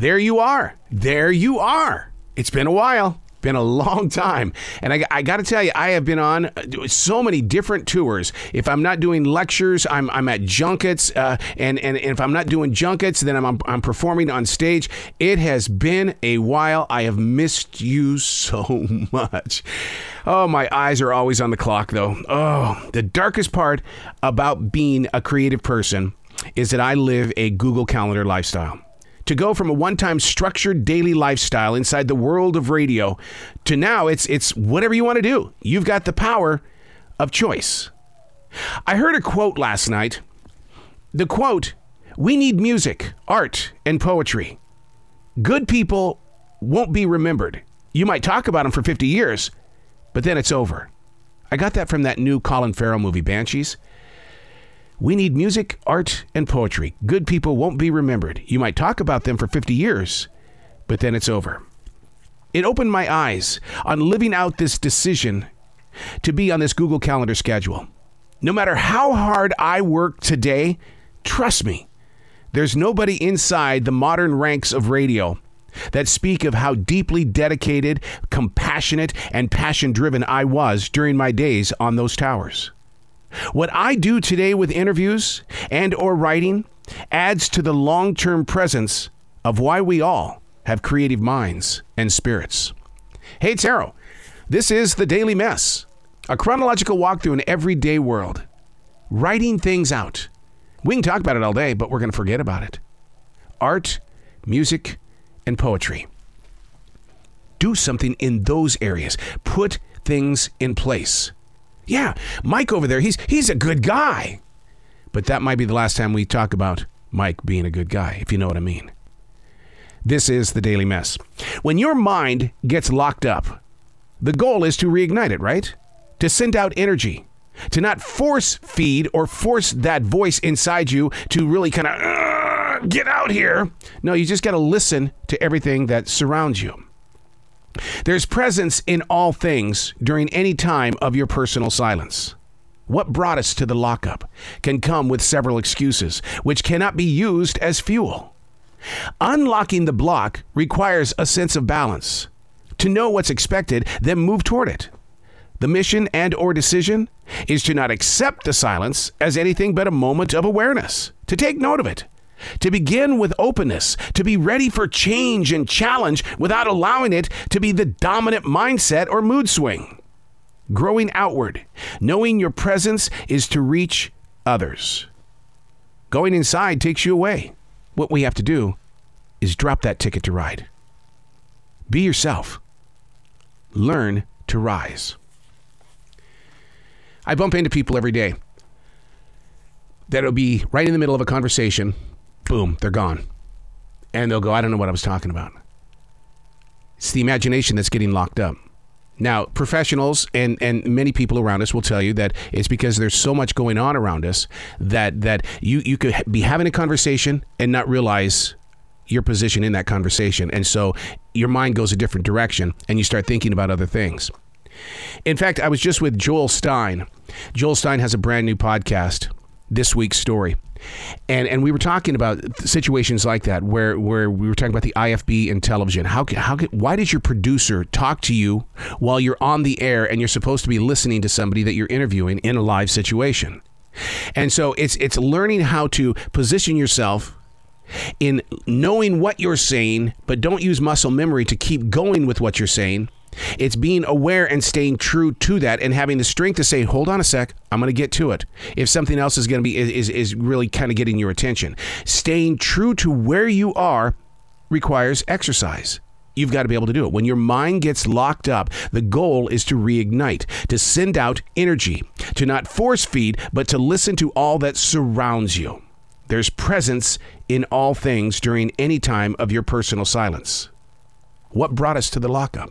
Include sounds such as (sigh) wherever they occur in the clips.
there you are. There you are. It's been a while. Been a long time. And I, I got to tell you, I have been on uh, so many different tours. If I'm not doing lectures, I'm, I'm at junkets. Uh, and, and, and if I'm not doing junkets, then I'm, I'm performing on stage. It has been a while. I have missed you so (laughs) much. Oh, my eyes are always on the clock, though. Oh, the darkest part about being a creative person is that I live a Google Calendar lifestyle to go from a one-time structured daily lifestyle inside the world of radio to now it's it's whatever you want to do. You've got the power of choice. I heard a quote last night. The quote, "We need music, art, and poetry. Good people won't be remembered. You might talk about them for 50 years, but then it's over." I got that from that new Colin Farrell movie Banshees. We need music, art, and poetry. Good people won't be remembered. You might talk about them for 50 years, but then it's over. It opened my eyes on living out this decision to be on this Google Calendar schedule. No matter how hard I work today, trust me, there's nobody inside the modern ranks of radio that speak of how deeply dedicated, compassionate, and passion driven I was during my days on those towers. What I do today with interviews and or writing adds to the long-term presence of why we all have creative minds and spirits. Hey, Tarot, This is the Daily Mess, a chronological walkthrough in everyday world, writing things out. We can talk about it all day, but we're going to forget about it. Art, music, and poetry. Do something in those areas. Put things in place. Yeah, Mike over there, he's he's a good guy. But that might be the last time we talk about Mike being a good guy, if you know what I mean. This is the Daily Mess. When your mind gets locked up, the goal is to reignite it, right? To send out energy, to not force feed or force that voice inside you to really kind of get out here. No, you just got to listen to everything that surrounds you. There's presence in all things during any time of your personal silence. What brought us to the lockup can come with several excuses, which cannot be used as fuel. Unlocking the block requires a sense of balance. To know what's expected, then move toward it. The mission and or decision is to not accept the silence as anything but a moment of awareness, to take note of it, to begin with openness, to be ready for change and challenge without allowing it to be the dominant mindset or mood swing. Growing outward, knowing your presence is to reach others. Going inside takes you away. What we have to do is drop that ticket to ride. Be yourself. Learn to rise. I bump into people every day that'll be right in the middle of a conversation boom, they're gone. And they'll go, I don't know what I was talking about. It's the imagination that's getting locked up. Now, professionals and, and many people around us will tell you that it's because there's so much going on around us that that you, you could be having a conversation and not realize your position in that conversation. And so your mind goes a different direction and you start thinking about other things. In fact, I was just with Joel Stein. Joel Stein has a brand new podcast, This Week's Story and and we were talking about situations like that where where we were talking about the IFB and television. How how why does your producer talk to you while you're on the air and you're supposed to be listening to somebody that you're interviewing in a live situation? And so it's it's learning how to position yourself in knowing what you're saying, but don't use muscle memory to keep going with what you're saying it's being aware and staying true to that and having the strength to say, hold on a sec, I'm going to get to it. If something else is going to be, is, is really kind of getting your attention. Staying true to where you are requires exercise. You've got to be able to do it. When your mind gets locked up, the goal is to reignite, to send out energy, to not force feed, but to listen to all that surrounds you. There's presence in all things during any time of your personal silence. What brought us to the lockup?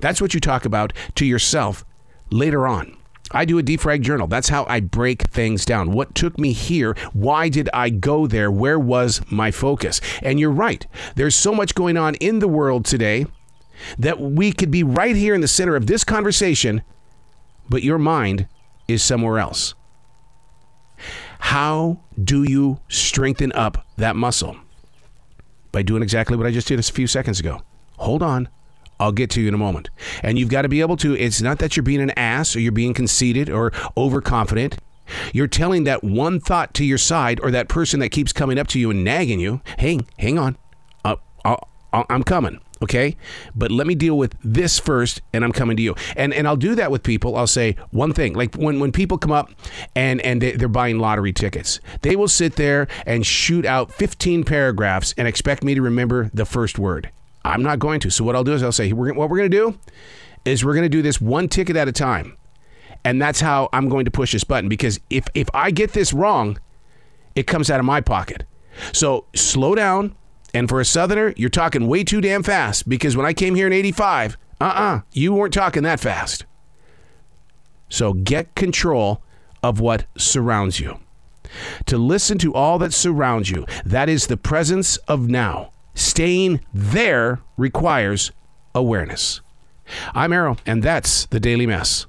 That's what you talk about to yourself later on. I do a defrag journal. That's how I break things down. What took me here? Why did I go there? Where was my focus? And you're right. There's so much going on in the world today that we could be right here in the center of this conversation, but your mind is somewhere else. How do you strengthen up that muscle? by doing exactly what I just did a few seconds ago. Hold on. I'll get to you in a moment. And you've got to be able to, it's not that you're being an ass or you're being conceited or overconfident. You're telling that one thought to your side or that person that keeps coming up to you and nagging you, hey, hang on. Uh, I'll, I'll, I'm coming okay but let me deal with this first and i'm coming to you and and i'll do that with people i'll say one thing like when when people come up and and they, they're buying lottery tickets they will sit there and shoot out 15 paragraphs and expect me to remember the first word i'm not going to so what i'll do is i'll say what we're going to do is we're going to do this one ticket at a time and that's how i'm going to push this button because if if i get this wrong it comes out of my pocket so slow down and for a Southerner, you're talking way too damn fast because when I came here in 85, uh uh-uh, uh, you weren't talking that fast. So get control of what surrounds you. To listen to all that surrounds you, that is the presence of now. Staying there requires awareness. I'm Arroe, and that's the Daily Mess.